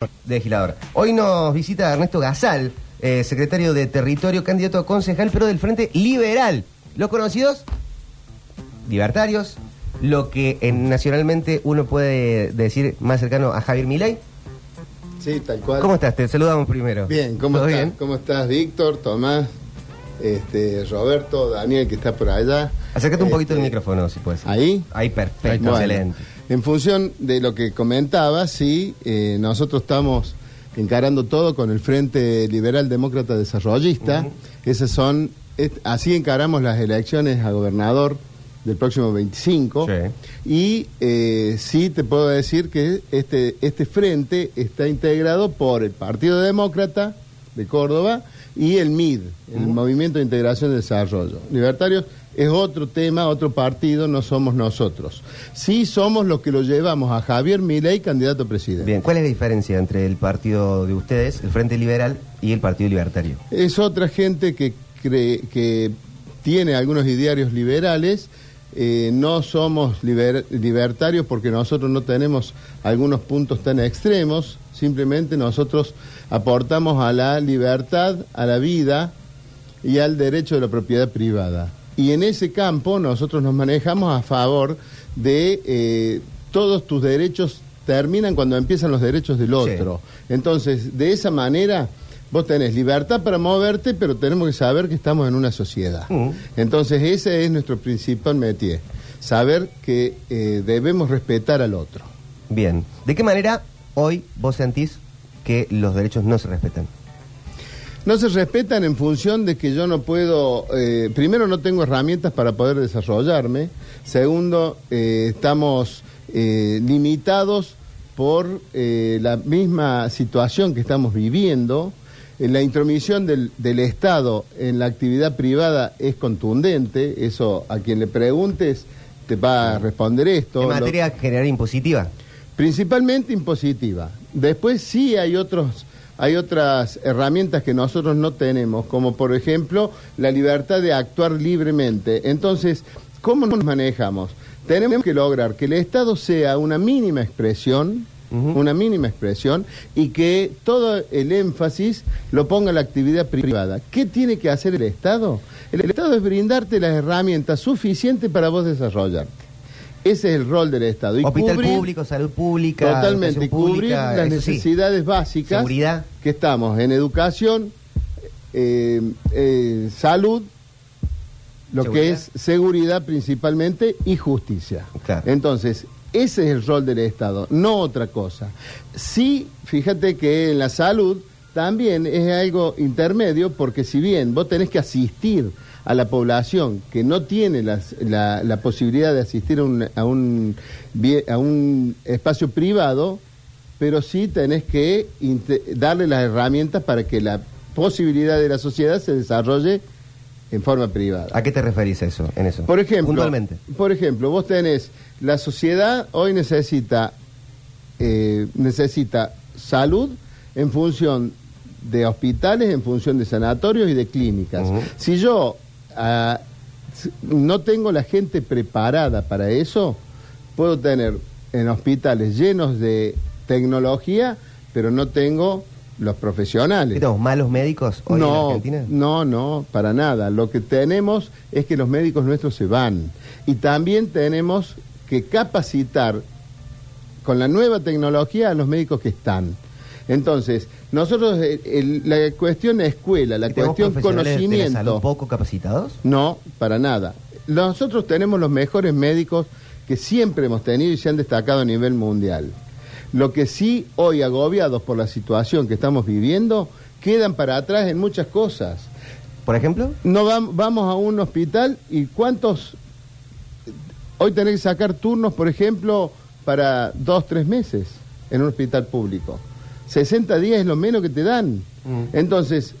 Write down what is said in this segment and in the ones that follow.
de legislador. Hoy nos visita Ernesto Gasal, eh, secretario de Territorio, candidato a concejal, pero del Frente Liberal. Los conocidos, libertarios, lo que eh, nacionalmente uno puede decir más cercano a Javier Milei. Sí, tal cual. ¿Cómo estás? Te saludamos primero. Bien, ¿cómo ¿Todo estás? bien? ¿Cómo estás, Víctor, Tomás, este, Roberto, Daniel, que está por allá? Acércate un poquito Este, el micrófono, si puedes. ¿Ahí? Ahí, perfecto, Bueno, excelente. En función de lo que comentaba, sí, eh, nosotros estamos encarando todo con el Frente Liberal Demócrata Desarrollista. Esas son, es- así encaramos las elecciones a gobernador del próximo 25. Sí. Y eh, sí te puedo decir que este, este frente está integrado por el Partido Demócrata de Córdoba y el MID, el Movimiento de Integración y Desarrollo. Libertarios es otro tema, otro partido, no somos nosotros. Sí somos los que lo llevamos a Javier Milei, candidato a presidente. Bien, ¿cuál es la diferencia entre el partido de ustedes, el Frente Liberal, y el Partido Libertario? Es otra gente que cree que tiene algunos idearios liberales. eh, no somos liber- libertarios porque nosotros no tenemos algunos puntos tan extremos. Simplemente nosotros aportamos a la libertad, a la vida y al derecho de la propiedad privada. Y en ese campo nosotros nos manejamos a favor de eh, todos tus derechos terminan cuando empiezan los derechos del otro. Entonces, de esa manera, vos tenés libertad para moverte, pero tenemos que saber que estamos en una sociedad. Mm. Entonces, ese es nuestro principal métier, saber que eh, debemos respetar al otro. Bien, ¿de qué manera hoy vos sentís que los derechos no se respetan? No se respetan en función de que yo no puedo, eh, primero no tengo herramientas para poder desarrollarme, segundo eh, estamos eh, limitados por la misma situación que estamos viviendo, la intromisión del, del Estado en la actividad privada es contundente, eso a quien le preguntes te va a responder esto. En Lo- materia general impositiva. Principalmente impositiva. Después sí hay otros hay otras herramientas que nosotros no tenemos, como por ejemplo la libertad de actuar libremente. Entonces, ¿cómo nos manejamos? Tenemos que lograr que el Estado sea una mínima expresión, una mínima expresión, y que todo el énfasis lo ponga la actividad privada. ¿Qué tiene que hacer el Estado? El Estado es brindarte las herramientas suficientes para vos desarrollarte. Ese es el rol del Estado. Y Hospital cubrir- público, salud pública. Totalmente, y cubrir pública, las sí. necesidades básicas Seguridad. que estamos en educación, eh, eh, salud, lo Seguridad. que es seguridad principalmente y justicia. Claro. Entonces, ese es el rol del Estado, no otra cosa. Sí, fíjate que en la salud también es algo intermedio porque si bien vos tenés que asistir a la población que no tiene las- la, la posibilidad de asistir a un, a, un, vie- a un espacio privado, pero sí tenés que darle las herramientas para que la posibilidad de la sociedad se desarrolle en forma privada. ¿A qué te referís eso, en eso? Por ejemplo, Puntualmente. por ejemplo, vos tenés la sociedad hoy necesita eh, necesita salud en función de hospitales, en función de sanatorios y de clínicas. Si yo ah, no tengo la gente preparada para eso, puedo tener en hospitales llenos de tecnología, pero no tengo los profesionales. ¿Qué tenemos malos médicos hoy en No, Argentina? no, no, para nada. Lo que tenemos es que los médicos nuestros se van. Y también tenemos que capacitar con la nueva tecnología a los médicos que están. Entonces, nosotros, eh, el- la cuestión escuela, la ¿Y tenemos cuestión profesionales de la salud conocimiento, poco capacitados? no, para nada. Nosotros tenemos los mejores médicos que siempre hemos tenido y se han destacado a nivel mundial. Lo que sí, hoy agobiados por la situación que estamos viviendo, quedan para atrás en muchas cosas. ¿Por ejemplo? No vam- vamos a un hospital y cuántos... Hoy tenés que sacar turnos, por ejemplo, para dos, tres meses en un hospital público. 60 días es lo menos que te dan. Mm. Entonces,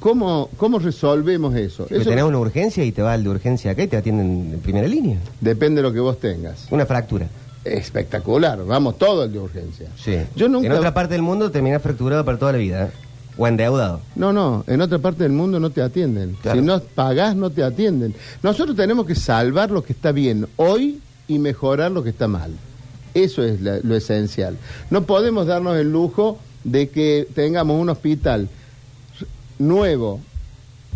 ¿cómo, ¿cómo resolvemos eso? Tenés una urgencia y te va al de urgencia acá y te atienden en primera línea. depende de lo que vos tengas. Una fractura. Espectacular, vamos todo el de urgencia. Sí. Yo nunca... En otra parte del mundo terminás fracturado para toda la vida. ¿eh? O endeudado. No, no, en otra parte del mundo no te atienden. Claro. Si no pagás, no te atienden. Nosotros tenemos que salvar lo que está bien hoy y mejorar lo que está mal. Eso es la- lo esencial. No podemos darnos el lujo de que tengamos un hospital nuevo,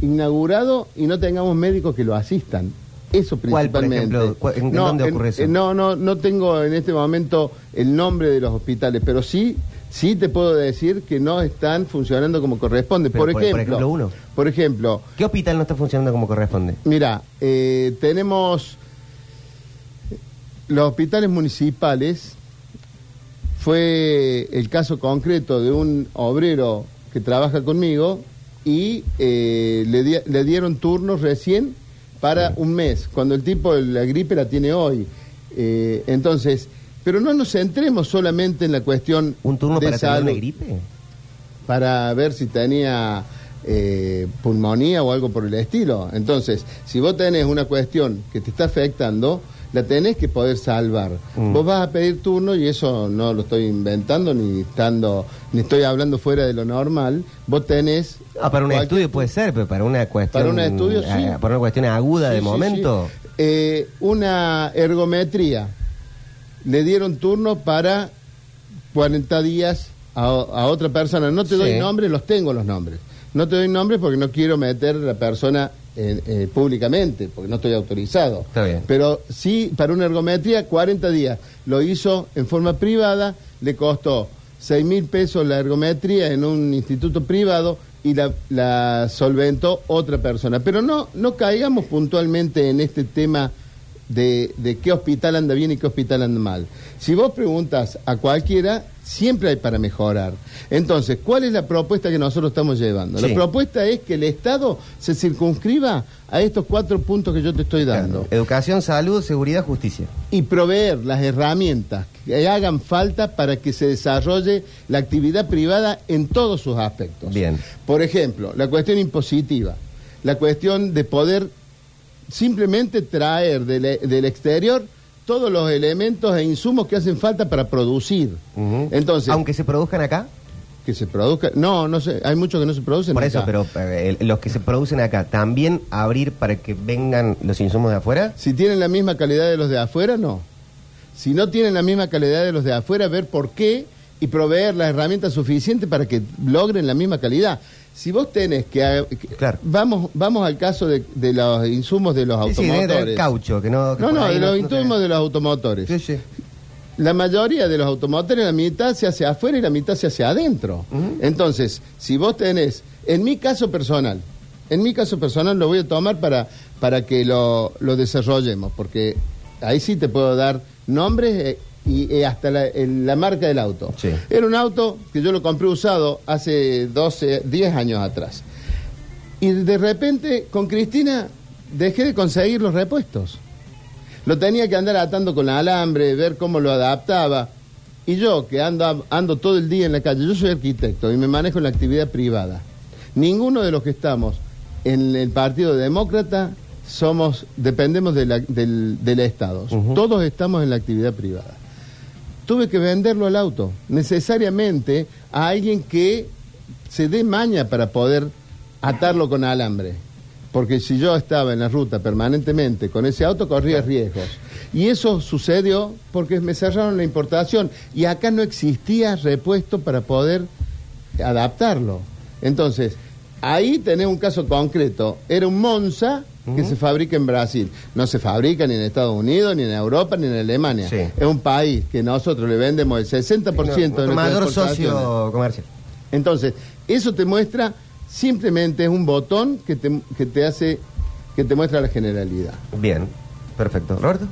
inaugurado y no tengamos médicos que lo asistan. Eso ¿Cuál, por principalmente. ejemplo? ¿Cuál- en- en dónde ocurre eso? No, no, no tengo en este momento el nombre de los hospitales, pero sí, sí te puedo decir que no están funcionando como corresponde. Por, por- por ejemplo, ejemplo, uno. por ejemplo, ¿Qué hospital no está funcionando como corresponde? Mira, eh, tenemos los hospitales municipales. Fue el caso concreto de un obrero que trabaja conmigo y eh, le, di- le dieron turnos recién para un mes, cuando el tipo la gripe la tiene hoy. Eh, entonces, pero no nos centremos solamente en la cuestión ¿Un turno de para tener salud una gripe? para ver si tenía eh, pulmonía o algo por el estilo. Entonces, si vos tenés una cuestión que te está afectando, la tenés que poder salvar. Mm. Vos vas a pedir turno y eso no lo estoy inventando ni estando ni estoy hablando fuera de lo normal. Vos tenés Ah, para un cualquier estudio puede ser, pero para una cuestión. Para un estudio, sí. eh, para una cuestión aguda Sí, de sí, momento. sí. Eh, una ergometría. Le dieron turno para 40 días a, a otra persona. No te doy Sí. nombres, los tengo los nombres. No te doy nombres porque no quiero meter a la persona en- eh, públicamente, porque no estoy autorizado. Está bien. Pero sí, para una ergometría, 40 días. Lo hizo en forma privada, le costó 6 mil pesos la ergometría en un instituto privado y la, la solventó otra persona. Pero no, no caigamos puntualmente en este tema de, de qué hospital anda bien y qué hospital anda mal. Si vos preguntas a cualquiera, siempre hay para mejorar. Entonces, ¿cuál es la propuesta que nosotros estamos llevando? Sí. La propuesta es que el Estado se circunscriba a estos cuatro puntos que yo te estoy dando Claro. Educación, salud, seguridad, justicia. y proveer las herramientas que hagan falta para que se desarrolle la actividad privada en todos sus aspectos. Bien. Por ejemplo, la cuestión impositiva, la cuestión de poder simplemente traer del, del exterior todos los elementos e insumos que hacen falta para producir. Entonces, Aunque se produzcan acá, que se produzca, no, no sé, hay muchos que no se producen. por eso, pero eh, los que se producen acá, ¿también abrir para que vengan los insumos de afuera? Si tienen la misma calidad de los de afuera, no. Si no tienen la misma calidad de los de afuera, ver por qué y proveer las herramientas suficientes para que logren la misma calidad. Si vos tenés que... Claro. Vamos, vamos al caso de, de los insumos de los Sí, sí, tener automotores. caucho, que no... que no, no, de los no insumos de los automotores. Sí, sí. La mayoría de los automotores, la mitad se hace afuera y la mitad se hace adentro. Entonces, si vos tenés, en mi caso personal, en mi caso personal lo voy a tomar para, para que lo, lo desarrollemos, porque ahí sí te puedo dar nombres eh, y eh, hasta la, el- la marca del auto. Sí. Era un auto que yo lo compré usado hace 12, 10 años atrás. Y de repente, con Cristina, dejé de conseguir los repuestos. Lo tenía que andar atando con alambre, ver cómo lo adaptaba. Y yo, que ando, ando todo el día en la calle, yo soy arquitecto y me manejo en la actividad privada. Ninguno de los que estamos en el Partido Demócrata somos, dependemos de la- del, del Estado. Todos estamos en la actividad privada. Tuve que venderlo al auto, necesariamente a alguien que se dé maña para poder atarlo con alambre. Porque si yo estaba en la ruta permanentemente con ese auto, corría riesgos. Y eso sucedió porque me cerraron la importación. Y acá no existía repuesto para poder adaptarlo. Entonces, ahí tenés un caso concreto. Era un Monza que se fabrica en Brasil. No se fabrica ni en Estados Unidos, ni en Europa, ni en Alemania. Sí. Es un país que nosotros le vendemos el 60% de Nuestro mayor socio comercial. Entonces, eso te muestra, simplemente es un botón que te, que te hace, que te muestra la generalidad. Bien, perfecto. ¿Roberto?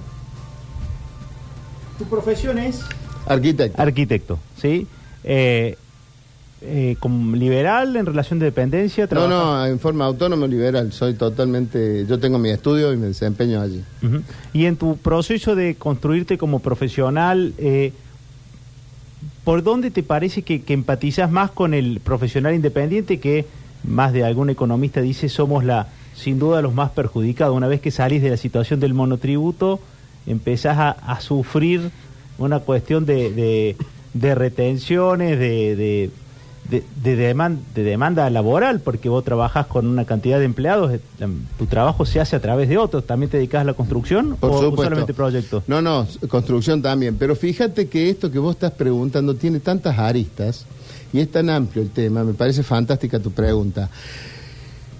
Tu profesión es Arquitecto. arquitecto, ¿sí? Eh, eh, como liberal en relación de dependencia. No, no, en forma autónoma liberal. Soy totalmente, yo tengo mi estudio y me desempeño allí. Y en tu proceso de construirte como profesional, eh, ¿por dónde te parece que, que empatizas más con el profesional independiente que más de algún economista dice somos la sin duda los más perjudicados? Una vez que salís de la situación del monotributo, empezás a, a sufrir una cuestión de, de- de retenciones, de, de- de, de, deman- de demanda laboral, porque vos trabajás con una cantidad de empleados, eh, tu trabajo se hace a través de otros. ¿También te dedicas a la construcción Por o supuesto. solamente proyectos? No, no, construcción también. Pero fíjate que esto que vos estás preguntando tiene tantas aristas y es tan amplio el tema. Me parece fantástica tu pregunta.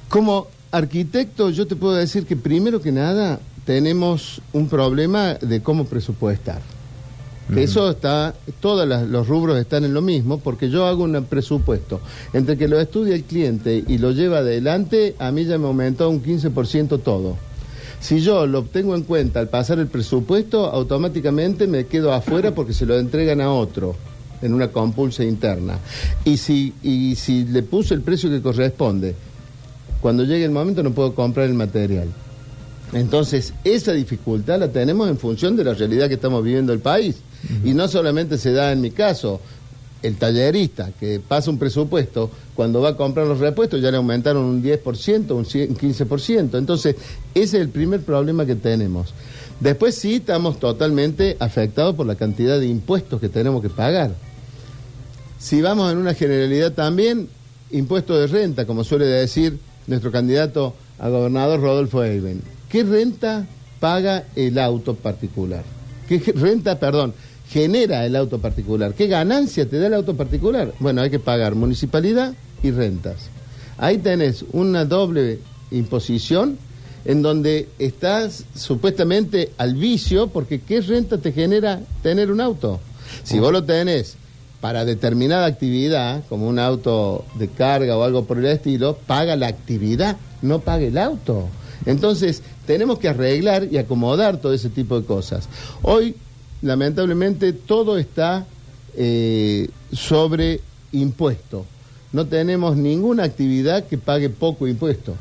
Como arquitecto, yo te puedo decir que primero que nada tenemos un problema de cómo presupuestar. Eso está, todos los rubros están en lo mismo, porque yo hago un presupuesto. Entre que lo estudia el cliente y lo lleva adelante, a mí ya me aumentó un 15% todo. Si yo lo tengo en cuenta al pasar el presupuesto, automáticamente me quedo afuera porque se lo entregan a otro en una compulsa interna. Y si, y si le puse el precio que corresponde, cuando llegue el momento no puedo comprar el material. Entonces, esa dificultad la tenemos en función de la realidad que estamos viviendo el país. Y no solamente se da en mi caso, el tallerista que pasa un presupuesto, cuando va a comprar los repuestos ya le aumentaron un 10%, un 100, 15%. Entonces, ese es el primer problema que tenemos. Después sí estamos totalmente afectados por la cantidad de impuestos que tenemos que pagar. Si vamos en una generalidad también, impuesto de renta, como suele decir nuestro candidato a gobernador Rodolfo Eiben. ¿Qué renta paga el auto particular? ¿Qué renta, perdón, genera el auto particular? ¿Qué ganancia te da el auto particular? Bueno, hay que pagar municipalidad y rentas. Ahí tenés una doble imposición en donde estás supuestamente al vicio, porque ¿qué renta te genera tener un auto? Si vos lo tenés para determinada actividad, como un auto de carga o algo por el estilo, paga la actividad, no paga el auto. Entonces, tenemos que arreglar y acomodar todo ese tipo de cosas. Hoy, lamentablemente, todo está eh, sobre impuesto. No tenemos ninguna actividad que pague poco impuesto.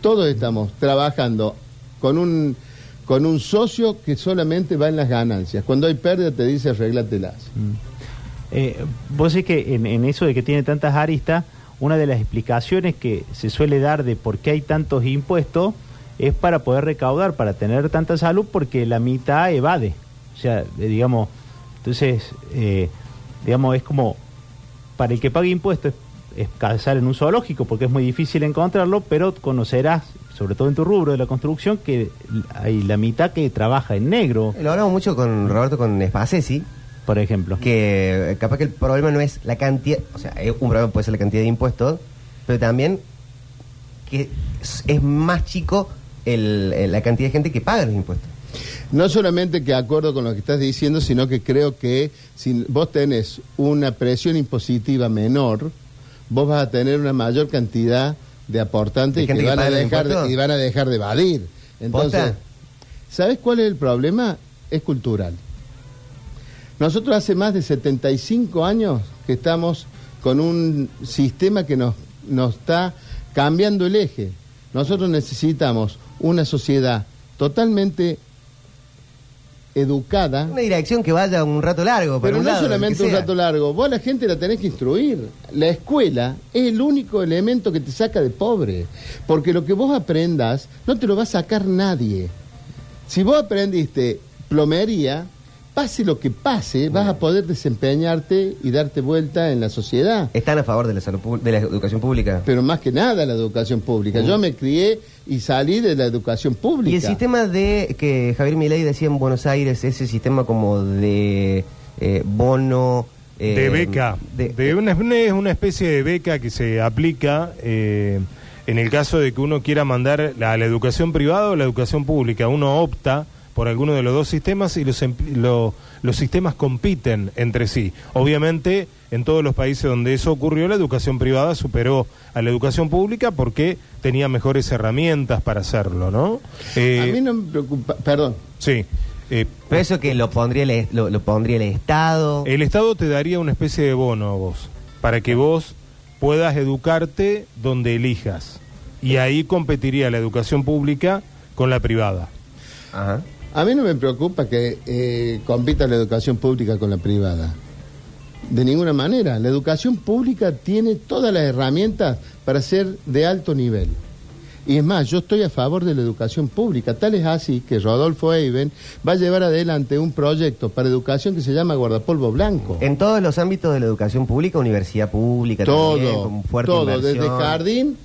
Todos estamos trabajando con un, con un socio que solamente va en las ganancias. Cuando hay pérdida te dice arréglatelas. Eh, vos sé que en, en eso de que tiene tantas aristas, una de las explicaciones que se suele dar de por qué hay tantos impuestos es para poder recaudar, para tener tanta salud, porque la mitad evade. O sea, eh, digamos, entonces, eh, digamos, es como, para el que pague impuestos es, es en un zoológico, porque es muy difícil encontrarlo, pero conocerás, sobre todo en tu rubro de la construcción, que hay la mitad que trabaja en negro, Lo hablamos mucho con Roberto con Spacesi, por ejemplo. que capaz que el problema no es la cantidad, o sea, eh, un problema puede ser la cantidad de impuestos, pero también que es, es más chico el- el- la cantidad de gente que paga los impuestos. No solamente que acuerdo con lo que estás diciendo, sino que creo que si vos tenés una presión impositiva menor, vos vas a tener una mayor cantidad de aportantes ¿De gente que que van a, dejar de, y van a dejar de evadir. Entonces, ¿Posta? ¿sabes cuál es el problema? Es cultural. Nosotros hace más de 75 años que estamos con un sistema que nos, nos está cambiando el eje. Nosotros necesitamos una sociedad totalmente educada, Una dirección que vaya un rato largo, para pero un no lado, solamente un rato largo, vos a la gente la tenés que instruir. La escuela es el único elemento que te saca de pobre, porque lo que vos aprendas no te lo va a sacar nadie. Si vos aprendiste plomería, pase lo que pase, vas a poder desempeñarte y darte vuelta en la sociedad. Están a favor de la, salud, de la educación pública. Pero más que nada la educación pública. Yo me crié y salí de la educación pública. Y el sistema de que Javier Milei decía en Buenos Aires, ese sistema como de eh, bono... eh, de beca. de- De, una, es una especie de beca que se aplica eh, en el caso de que uno quiera mandar la- a la educación privada o la educación pública. Uno opta por alguno de los dos sistemas y los, lo- los sistemas compiten entre sí. Obviamente, en todos los países donde eso ocurrió, la educación privada superó a la educación pública porque tenía mejores herramientas para hacerlo, ¿no? Eh, A mí no me preocupa, perdón. Sí. Eh, Pero eso que lo pondría el, lo, lo pondría el Estado. El Estado te daría una especie de bono a vos, para que vos puedas educarte donde elijas. Y ahí competiría la educación pública con la privada. Ajá. A mí no me preocupa que eh, compita la educación pública con la privada. De ninguna manera. La educación pública tiene todas las herramientas para ser de alto nivel. Y es más, yo estoy a favor de la educación pública. Tal es así que Rodolfo Eiben va a llevar adelante un proyecto para educación que se llama Guardapolvo Blanco. En todos los ámbitos de la educación pública, universidad pública, también, todo, con fuerte todo, desde jardín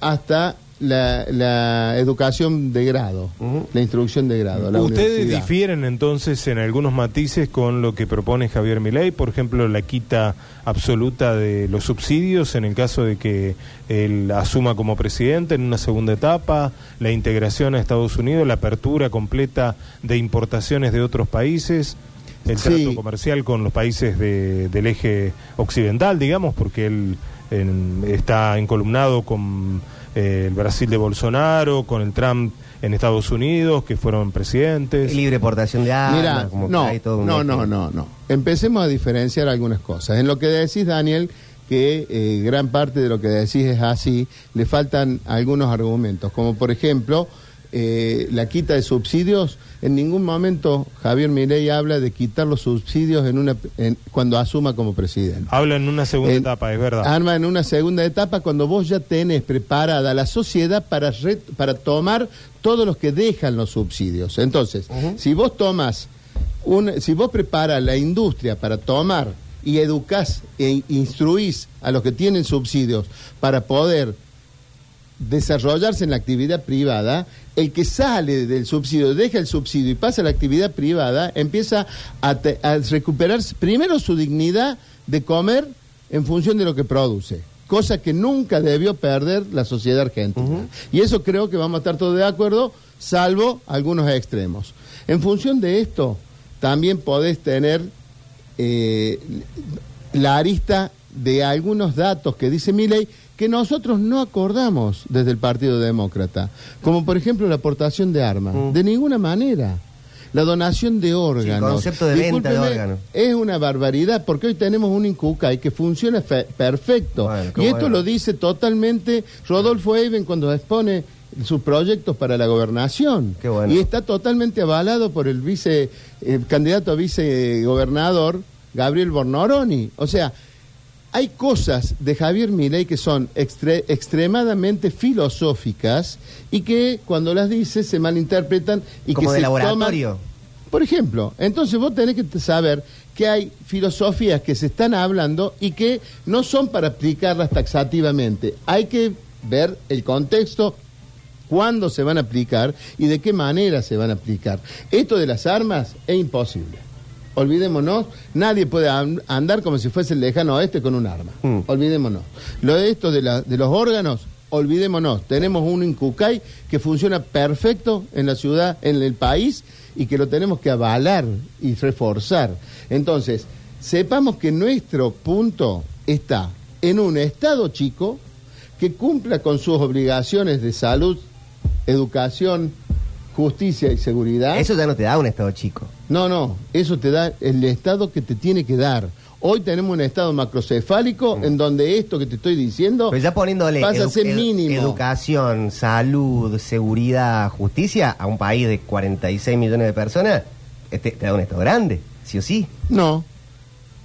hasta la, la educación de grado, la instrucción de grado. la Ustedes difieren entonces en algunos matices con lo que propone Javier Milei, por ejemplo, la quita absoluta de los subsidios en el caso de que él asuma como presidente en una segunda etapa, la integración a Estados Unidos, la apertura completa de importaciones de otros países, el Sí. trato comercial con los países de- del eje occidental, digamos, porque él en- está encolumnado con el Brasil de Bolsonaro, con el Trump en Estados Unidos, que fueron presidentes. Libre portación de armas. Mira, como que no, hay todo un no, no, no, no. Empecemos a diferenciar algunas cosas. En lo que decís, Daniel, que eh, gran parte de lo que decís es así, le faltan algunos argumentos, como por ejemplo eh, la quita de subsidios. En ningún momento Javier Milei habla de quitar los subsidios en una, en- cuando asuma como presidente. Habla en una segunda En- etapa, es verdad. Arma en una segunda etapa cuando vos ya tenés preparada la sociedad para, re- para tomar todos los que dejan los subsidios. Entonces, si vos tomas, un, si vos preparas la industria para tomar y educás e instruís a los que tienen subsidios para poder desarrollarse en la actividad privada, el que sale del subsidio, deja el subsidio y pasa a la actividad privada, empieza a, te- a recuperar primero su dignidad de comer en función de lo que produce, cosa que nunca debió perder la sociedad argentina. Y eso creo que vamos a estar todos de acuerdo, salvo algunos extremos. En función de esto, también podés tener eh, la arista de algunos datos que dice Milei que nosotros no acordamos desde el Partido Demócrata, como por ejemplo la aportación de armas, Mm. de ninguna manera. La donación de órganos. concepto de venta de órganos. Es una barbaridad porque hoy tenemos un Incucay que funciona fe- perfecto. Bueno, y esto bueno. lo dice totalmente Rodolfo Eiben cuando expone sus proyectos para la gobernación. Qué bueno. Y está totalmente avalado por el vice el candidato a vicegobernador Gabriel Bornoroni. O sea, hay cosas de Javier Milei que son extre- extremadamente filosóficas y que cuando las dice se malinterpretan y Como que de se laboratorio. toman- por ejemplo, entonces vos tenés que saber que hay filosofías que se están hablando y que no son para aplicarlas taxativamente. Hay que ver el contexto, cuándo se van a aplicar y de qué manera se van a aplicar. Esto de las armas es imposible. Olvidémonos, nadie puede an- andar como si fuese el lejano oeste con un arma. Mm. Olvidémonos. Lo de esto de, la- de los órganos, olvidémonos. Tenemos un Incucay que funciona perfecto en la ciudad, en el país, y que lo tenemos que avalar y reforzar. Entonces, sepamos que nuestro punto está en un Estado chico que cumpla con sus obligaciones de salud, educación, justicia y seguridad. Eso ya no te da un estado chico. No, no, eso te da el Estado que te tiene que dar. Hoy tenemos un Estado macrocefálico en donde esto que te estoy diciendo Mm. Pero ya poniéndole pasa a ser mínimo. educación, salud, seguridad, justicia a un país de 46 millones de personas, este, te da un estado grande, sí o sí. No,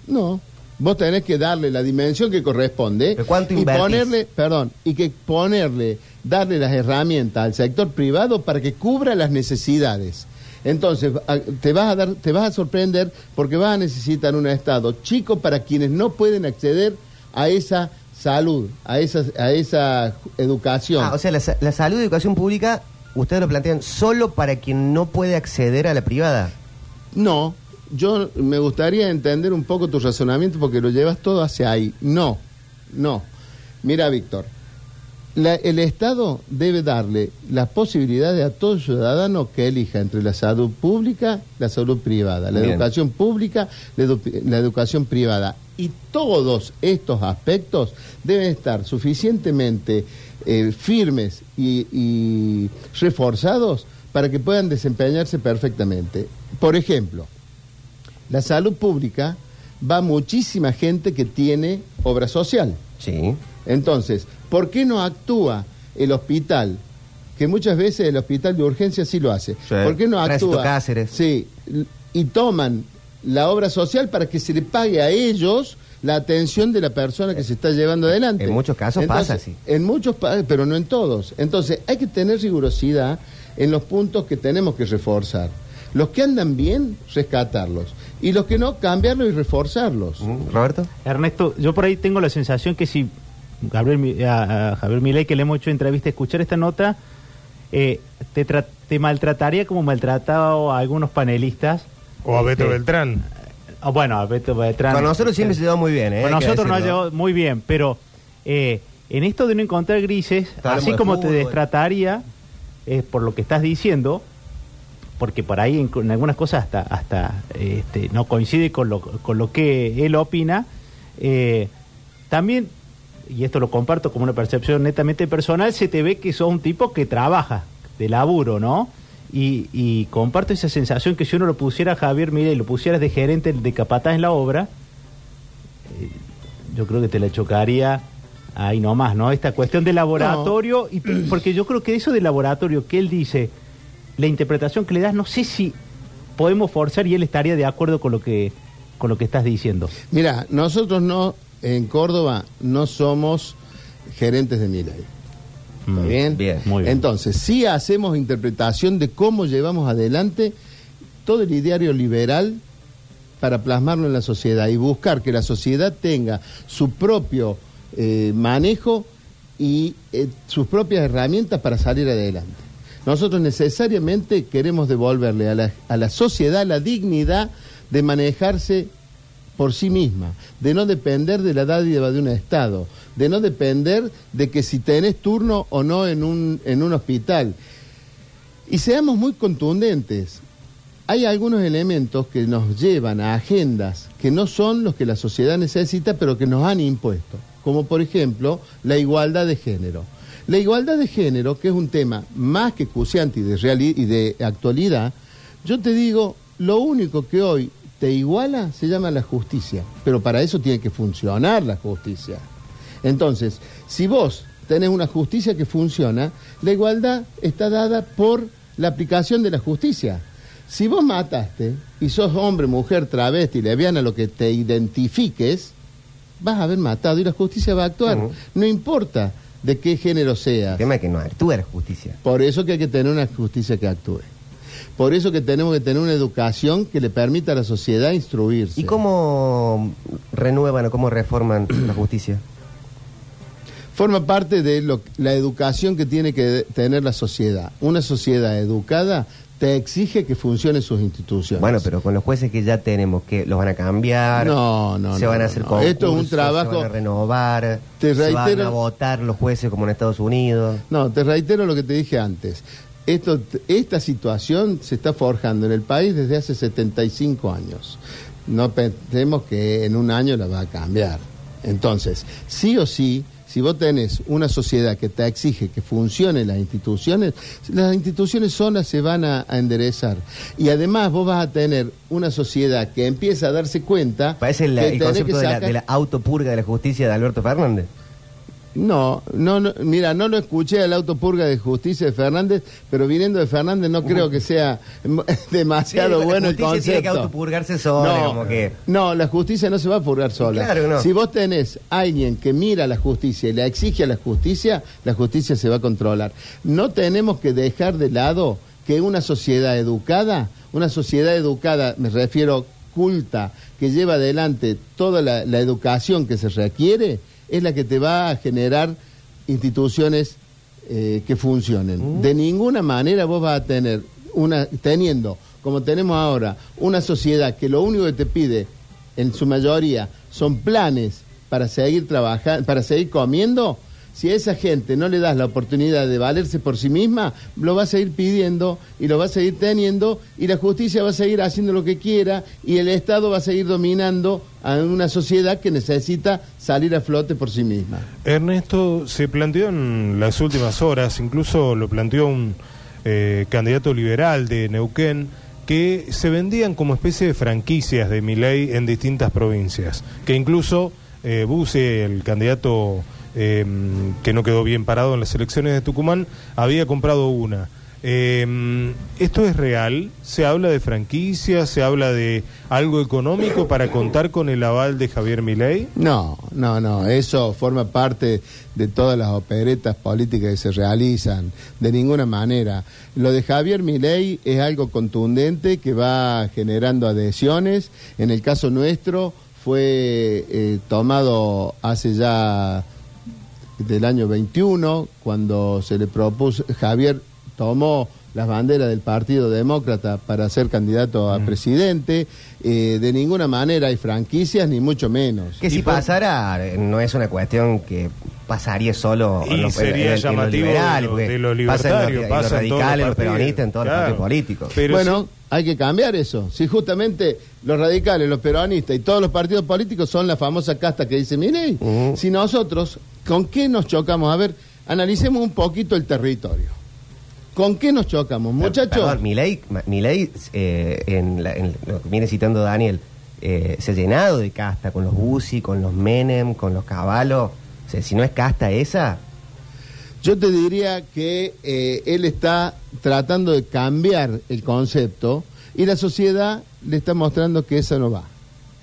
no. Vos tenés que darle la dimensión que corresponde ¿Pero cuánto y invertís? ponerle, perdón, y que ponerle, darle las herramientas al sector privado para que cubra las necesidades. Entonces, te vas a dar, te vas a sorprender porque vas a necesitar un estado chico para quienes no pueden acceder a esa salud, a esa, a esa educación. Ah, o sea, la, la salud y educación pública, ustedes lo plantean solo para quien no puede acceder a la privada. No, yo me gustaría entender un poco tu razonamiento porque lo llevas todo hacia ahí. No, no. Mira, Víctor, la- el Estado debe darle las posibilidades a todo ciudadano que elija entre la salud pública, la salud privada, la Bien. educación pública, la, edu- la educación privada. Y todos estos aspectos deben estar suficientemente eh, firmes y, y reforzados para que puedan desempeñarse perfectamente. Por ejemplo, la salud pública va muchísima gente que tiene obra social. Sí. Entonces, ¿por qué no actúa el hospital? Que muchas veces el hospital de urgencia sí lo hace. Sí. ¿Por qué no actúa? Cáceres. Sí, y toman la obra social para que se le pague a ellos la atención de la persona que se está llevando adelante. En muchos casos pasa así. En muchos, pero no en todos. Entonces, hay que tener rigurosidad en los puntos que tenemos que reforzar. Los que andan bien, rescatarlos. Y los que no, cambiarlos y reforzarlos. Mm, Roberto. Ernesto, yo por ahí tengo la sensación que si Gabriel, a, a Javier Milei, que le hemos hecho entrevista, escuchar esta nota, eh, te, tra- te maltrataría como maltratado a algunos panelistas. O a Beto Este, Beltrán. ah, bueno, a Beto Beltrán. Con nosotros siempre se llevó muy bien, ¿eh? Con nosotros nos ha llevado muy bien, pero eh, en esto de no encontrar grises, así de como te destrataría, eh, por lo que estás diciendo, porque por ahí en, en algunas cosas hasta hasta este, no coincide con lo, con lo que él opina, eh, también, y esto lo comparto como una percepción netamente personal, se te ve que sos un tipo que trabaja, de laburo, ¿no? Y, y comparto esa sensación que si uno lo pusiera a Javier Mire y lo pusieras de gerente de capataz en la obra, eh, yo creo que te la chocaría ahí nomás, ¿no? Esta cuestión de laboratorio, y, porque yo creo que eso de laboratorio que él dice, la interpretación que le das, no sé si podemos forzar y él estaría de acuerdo con lo que con lo que estás diciendo. Mira, nosotros no, en Córdoba, no somos gerentes de Miley. ¿Está Mm, bien? bien, muy bien. Entonces, sí hacemos interpretación de cómo llevamos adelante todo el ideario liberal para plasmarlo en la sociedad y buscar que la sociedad tenga su propio eh, manejo y eh, sus propias herramientas para salir adelante. Nosotros necesariamente queremos devolverle a la, a la sociedad la dignidad de manejarse por sí misma, de no depender de la dádiva de un Estado, de no depender de que si tenés turno o no en un, en un hospital. Y seamos muy contundentes. Hay algunos elementos que nos llevan a agendas que no son los que la sociedad necesita, pero que nos han impuesto, como por ejemplo la igualdad de género. La igualdad de género, que es un tema más que cuciante y de, y de actualidad, yo te digo, lo único que hoy te iguala se llama la justicia, pero para eso tiene que funcionar la justicia. Entonces, si vos tenés una justicia que funciona, la igualdad está dada por la aplicación de la justicia. Si vos mataste y sos hombre, mujer, travesti, lesbiana, lo que te identifiques, vas a haber matado y la justicia va a actuar. No importa de qué género seas. El tema es que no actúa la justicia. Por eso que hay que tener una justicia que actúe. Por eso que tenemos que tener una educación que le permita a la sociedad instruirse. ¿Y cómo renuevan o cómo reforman la justicia? Forma parte de lo- la educación que tiene que tener la sociedad. Una sociedad educada te exige que funcionen sus instituciones. Bueno, pero con los jueces que ya tenemos, que los van a cambiar, No, no, se no, van a hacer concursos, Esto es un trabajo- se van a renovar, Te se van a votar los jueces como en Estados Unidos. No, te reitero lo que te dije antes. Esto, esta situación se está forjando en el país desde hace 75 años. No pensemos que en un año la va a cambiar. Entonces, sí o sí, si vos tenés una sociedad que te exige que funcionen las instituciones, las instituciones solas se van a, a enderezar. Y además vos vas a tener una sociedad que empieza a darse cuenta Parece el, que el tenés concepto que de la, sacar- de la autopurga de la justicia de Alberto Fernández. No, no, no, mira, no lo escuché al autopurga de justicia de Fernández, pero viniendo de Fernández no creo que sea demasiado Sí, bueno la el justicia concepto. tiene que autopurgarse sola, no, como que... no, la justicia no se va a purgar sola. Claro que no. Si vos tenés alguien que mira la justicia y le exige a la justicia, la justicia se va a controlar. No tenemos que dejar de lado que una sociedad educada, una sociedad educada, me refiero culta, que lleva adelante toda la, la educación que se requiere, es la que te va a generar instituciones eh, que funcionen. De ninguna manera vos vas a tener una, teniendo, como tenemos ahora, una sociedad que lo único que te pide, en su mayoría, son planes para seguir trabajando, para seguir comiendo. Si a esa gente no le das la oportunidad de valerse por sí misma, lo va a seguir pidiendo y lo va a seguir teniendo y la justicia va a seguir haciendo lo que quiera y el Estado va a seguir dominando a una sociedad que necesita salir a flote por sí misma. Ernesto, se planteó en las últimas horas, incluso lo planteó un eh, candidato liberal de Neuquén, que se vendían como especie de franquicias de Miley en distintas provincias, que incluso eh, el candidato eh, que no quedó bien parado en las elecciones de Tucumán, había comprado una. Eh, ¿Esto es real? ¿Se habla de franquicia? ¿Se habla de algo económico para contar con el aval de Javier Milei? No, no, no, eso forma parte de todas las operetas políticas que se realizan, de ninguna manera. Lo de Javier Milei es algo contundente que va generando adhesiones. En el caso nuestro fue eh, tomado hace ya del año 21, cuando se le propuso, Javier tomó las banderas del Partido Demócrata para ser candidato a presidente. Eh, de ninguna manera hay franquicias, ni mucho menos. Que si pasara, eh, no es una cuestión que pasaría solo Y en los, sería los llamativo liberales, de lo- porque de los pasa en los- los, en radicales, los peronistas, en todos Claro. los partidos políticos. Pero bueno, sí- hay que cambiar eso. Si justamente los radicales, los peronistas y todos los partidos políticos son la famosa casta que dice, mire, Ujú. si nosotros, ¿con qué nos chocamos? A ver, analicemos un poquito el territorio. ¿Con qué nos chocamos, muchachos? Milei, Milei, eh, en, la- en lo que viene citando Daniel, eh, se ha llenado de casta con los Bussi, con los Menem, con los Caballos. O sea, si no es casta esa, Yo te diría que eh, él está tratando de cambiar el concepto y la sociedad le está mostrando que esa no va,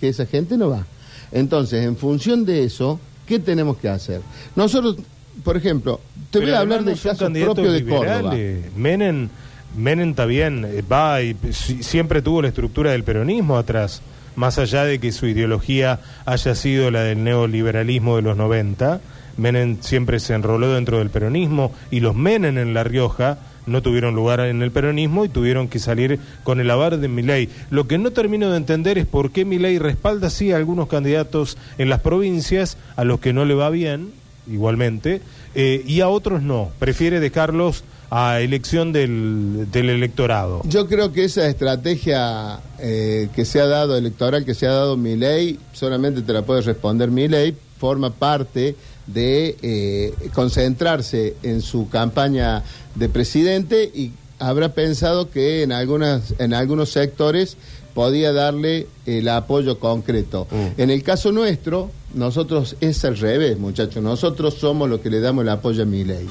que esa gente no va. Entonces, en función de eso, ¿qué tenemos que hacer? Nosotros, por ejemplo, te voy a hablar además del no son caso candidatos propio de Córdoba. Menem, Menem está bien, eh, va y si- siempre tuvo la estructura del peronismo atrás, más allá de que su ideología haya sido la del neoliberalismo de los 90. Menem siempre se enroló dentro del peronismo y los Menem en La Rioja no tuvieron lugar en el peronismo y tuvieron que salir con el avar de Milei. Lo que no termino de entender es por qué Milei respalda sí a algunos candidatos en las provincias a los que no le va bien, igualmente, eh, y a otros no. Prefiere dejarlos a elección del, del electorado. Yo creo que esa estrategia eh, que se ha dado, electoral que se ha dado mi ley, solamente te la puede responder mi ley, forma parte de eh, concentrarse en su campaña de presidente y habrá pensado que en, algunas, en algunos sectores podía darle el apoyo concreto. Mm. En el caso nuestro, nosotros es al revés, muchachos. Nosotros somos los que le damos el apoyo a mi ley.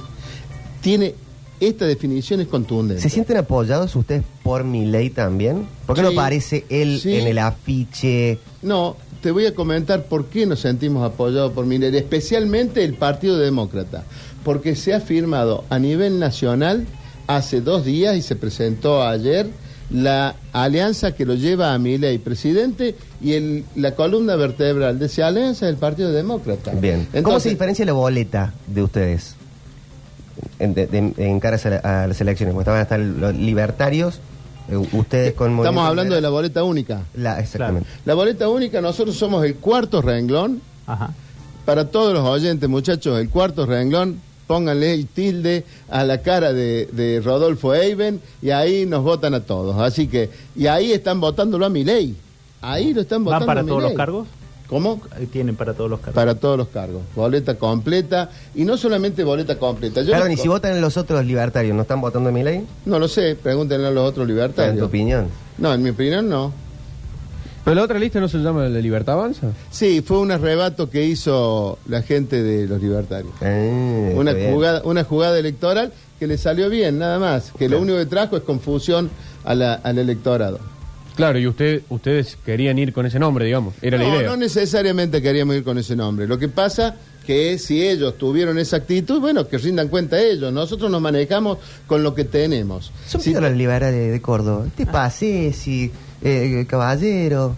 Tiene esta definición es contundente. ¿se sienten apoyados ustedes por Milei también? ¿Por qué Sí. no aparece él Sí. en el afiche? No, te voy a comentar por qué nos sentimos apoyados por Milei, especialmente el Partido Demócrata, porque se ha firmado a nivel nacional hace dos días y se presentó ayer la alianza que lo lleva a Milei presidente y el, la columna vertebral de esa alianza es el Partido Demócrata. Bien. ¿Cómo Entonces, se diferencia la boleta de ustedes en, de- de- en caras a, la- a las elecciones? Porque estaban hasta los libertarios, ustedes con Estamos Movimiento hablando de la boleta única. La- exactamente. La boleta única, nosotros somos el cuarto renglón Ajá. Para todos los oyentes, muchachos, el cuarto renglón, pónganle el tilde a la cara de, de Rodolfo Eiben y ahí nos votan a todos. Así que, y ahí están votándolo a mi ley. Ahí lo están ¿Van votando para a todos los cargos? ¿Cómo? Ahí Tienen para todos los cargos. Para todos los cargos. Boleta completa. Y no solamente boleta completa. Yo Perdón, y si votan los otros libertarios, ¿no están votando a Milei? No lo sé, pregúntenle a los otros En tu libertarios. opinión. No, en mi opinión no. Pero la otra lista no se llama la Libertad Avanza. Sí, fue un arrebato que hizo la gente de los libertarios. Eh, una jugada, una jugada electoral que le salió bien, nada más. Que lo único que trajo es confusión a la- al electorado. Claro, y usted, ustedes querían ir con ese nombre, digamos. Era la no, idea. no necesariamente queríamos ir con ese nombre. Lo que pasa que si ellos tuvieron esa actitud, bueno, que rindan cuenta ellos. Nosotros nos manejamos con lo que tenemos. Son Si- liberales de Córdoba. Te pasé, si, eh, caballero.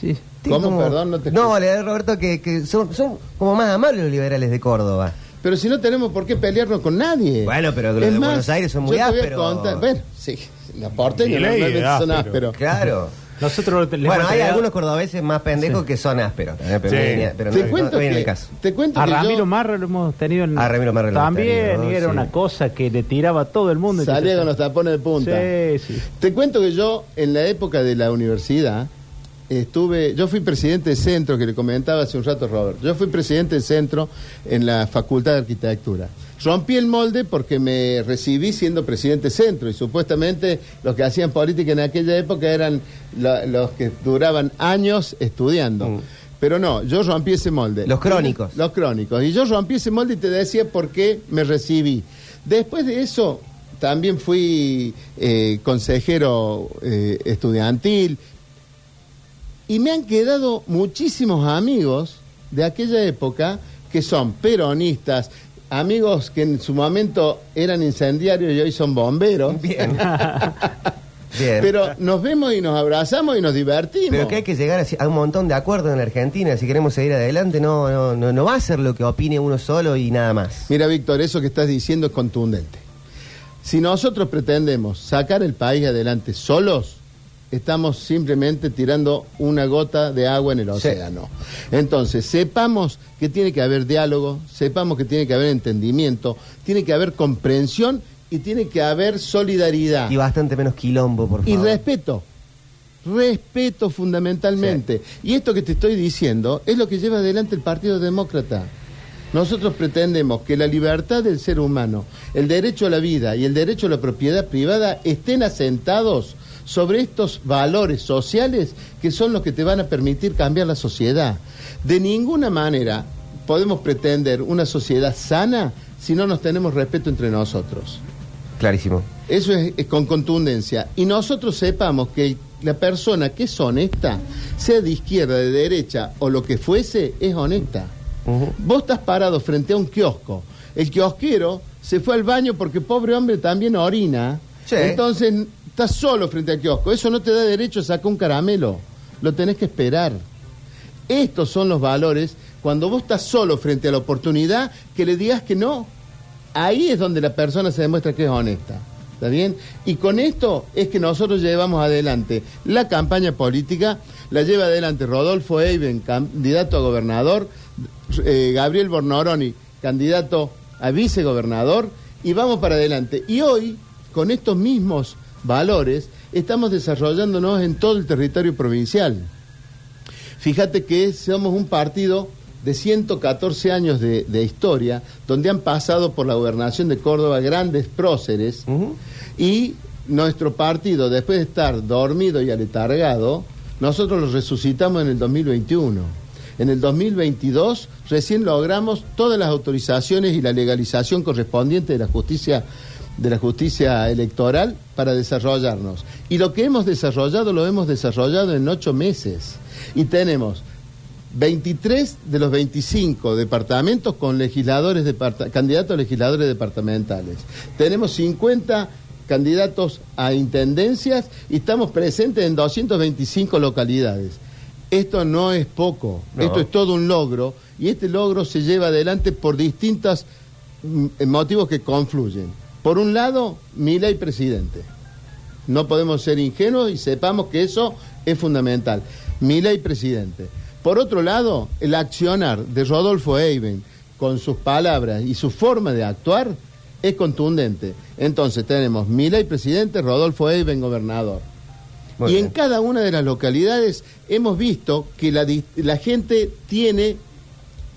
Sí. ¿Cómo? Perdón, no te No, le da Roberto que, que son, son como más amables los liberales de Córdoba. pero si no tenemos por qué pelearnos con nadie. Bueno, pero los Es de más, Buenos Aires son muy ásperos. Bueno, sí, porteños Milei normalmente es son áspero. ásperos. Claro. Nosotros les bueno, hay algunos cordobeses más pendejos que son ásperos. también, Pero, Sí. no viene- pero te no, cuento no que, el caso. te cuento A que Ramiro yo Marra lo hemos tenido en... A Ramiro Marra lo hemos También, tenido, era sí. una cosa que le tiraba a todo el mundo. salía con los tapones de punta. Sí, sí. Te cuento que yo, en la época de la universidad, estuve, yo fui presidente de centro, que le comentaba hace un rato Robert, yo fui presidente de centro en la Facultad de Arquitectura. Rompí el molde porque me recibí siendo presidente de centro y supuestamente los que hacían política en aquella época eran la- los que duraban años estudiando. Mm. Pero no, yo rompí ese molde. Los crónicos. Los crónicos. Y yo rompí ese molde y te decía por qué me recibí. Después de eso, también fui eh, consejero eh, estudiantil y me han quedado muchísimos amigos de aquella época que son peronistas, amigos que en su momento eran incendiarios y hoy son bomberos. Bien. Bien. Pero nos vemos y nos abrazamos y nos divertimos. Pero que hay que llegar a, a un montón de acuerdos en la Argentina. Si queremos seguir adelante, no, no, no, no va a ser lo que opine uno solo y nada más. Mira, Víctor, eso que estás diciendo es contundente. Si nosotros pretendemos sacar el país adelante solos, estamos simplemente tirando una gota de agua en el océano. Entonces, sepamos que tiene que haber diálogo, sepamos que tiene que haber entendimiento, tiene que haber comprensión y tiene que haber solidaridad. Y bastante menos quilombo, por Y favor. respeto. Respeto fundamentalmente. Y esto que te estoy diciendo es lo que lleva adelante el Partido Demócrata. Nosotros pretendemos que la libertad del ser humano, el derecho a la vida y el derecho a la propiedad privada estén asentados sobre estos valores sociales que son los que te van a permitir cambiar la sociedad. De ninguna manera podemos pretender una sociedad sana si no nos tenemos respeto entre nosotros. Clarísimo. Eso es, es con contundencia. Y nosotros sepamos que la persona que es honesta, sea de izquierda, de derecha o lo que fuese, es honesta. Vos estás parado frente a un kiosco. El kiosquero se fue al baño porque pobre hombre también orina. Sí. Entonces estás solo frente al kiosco. Eso no te da derecho a sacar un caramelo. Lo tenés que esperar. Estos son los valores cuando vos estás solo frente a la oportunidad que le digas que no. Ahí es donde la persona se demuestra que es honesta. ¿Está bien? Y con esto es que nosotros llevamos adelante la campaña política, la lleva adelante Rodolfo Eiben, candidato a gobernador, eh, Gabriel Bornoroni, candidato a vicegobernador, y vamos para adelante. Y hoy, con estos mismos valores, estamos desarrollándonos en todo el territorio provincial. Fíjate que somos un partido de 114 años de, de historia, donde han pasado por la gobernación de Córdoba grandes próceres, y nuestro partido, después de estar dormido y aletargado, nosotros lo resucitamos en el 2021. En el 2022 recién logramos todas las autorizaciones y la legalización correspondiente de la justicia de la justicia electoral para desarrollarnos. Y lo que hemos desarrollado lo hemos desarrollado en ocho meses. Y tenemos 23 de los 25 departamentos con legisladores candidatos a legisladores departamentales. Tenemos 50 candidatos a intendencias y estamos presentes en 225 localidades. Esto no es poco, No. esto es todo un logro y este logro se lleva adelante por distintos mm, motivos que confluyen. Por un lado, mi ley presidente. No podemos ser ingenuos y sepamos que eso es fundamental. Mi ley presidente. Por otro lado, el accionar de Rodolfo Eiben con sus palabras y su forma de actuar es contundente. Entonces tenemos mi ley presidente, Rodolfo Eiben gobernador. Muy y bien. en cada una de las localidades hemos visto que la gente tiene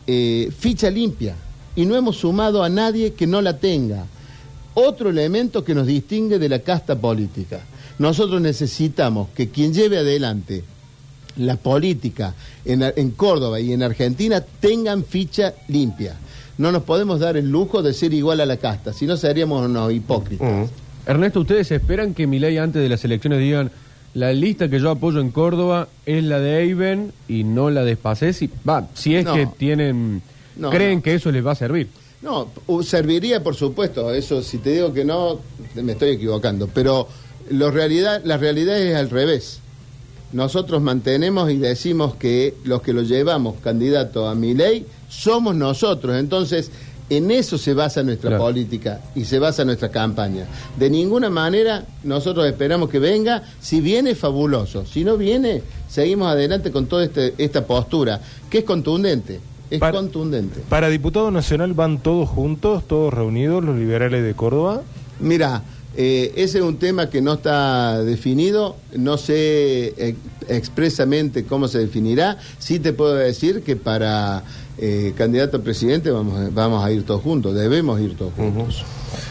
eh, ficha limpia y no hemos sumado a nadie que no la tenga. Otro elemento que nos distingue de la casta política. Nosotros necesitamos que quien lleve adelante la política en, en Córdoba y en Argentina tengan ficha limpia. No nos podemos dar el lujo de ser igual a la casta, si no seríamos unos hipócritas. Ujú. Ernesto, ¿ustedes esperan que Milei antes de las elecciones digan la lista que yo apoyo en Córdoba es la de Eiben y no la de Spacesi? Va, si es No. que tienen No, creen no. que eso les va a servir. No, serviría por supuesto, eso si te digo que no, me estoy equivocando, pero lo realidad, la realidad es al revés. Nosotros mantenemos y decimos que los que lo llevamos candidato a mi ley somos nosotros, entonces en eso se basa nuestra Claro. política y se basa nuestra campaña. De ninguna manera nosotros esperamos que venga, si viene fabuloso, si no viene, seguimos adelante con toda este- esta postura, que es contundente, es Para- contundente. Para diputado nacional van todos juntos, todos reunidos, los liberales de Córdoba. Mira, eh, ese es un tema que no está definido, no sé eh, expresamente cómo se definirá. Sí te puedo decir que para eh, candidato a presidente vamos, a- vamos a ir todos juntos, debemos ir todos juntos.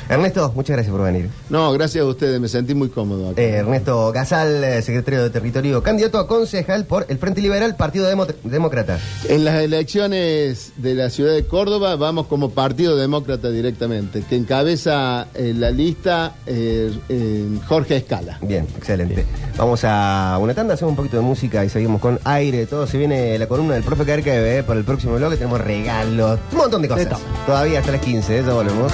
Ernesto, muchas gracias por venir. No, gracias a ustedes, me sentí muy cómodo. acá. Eh, Ernesto Gasal, eh, secretario de Territorio, candidato a concejal por el Frente Liberal, Partido Demo- Demócrata. En las elecciones de la ciudad de Córdoba vamos como Partido Demócrata directamente, que encabeza eh, la lista eh, eh, Jorge Escala. Bien, excelente. Vamos a una tanda, hacemos un poquito de música y seguimos con aire. Todo se viene la columna del profe Carca para el próximo bloque. Tenemos regalos, un montón de cosas. Todavía hasta las 15, ¿eh? ya volvemos.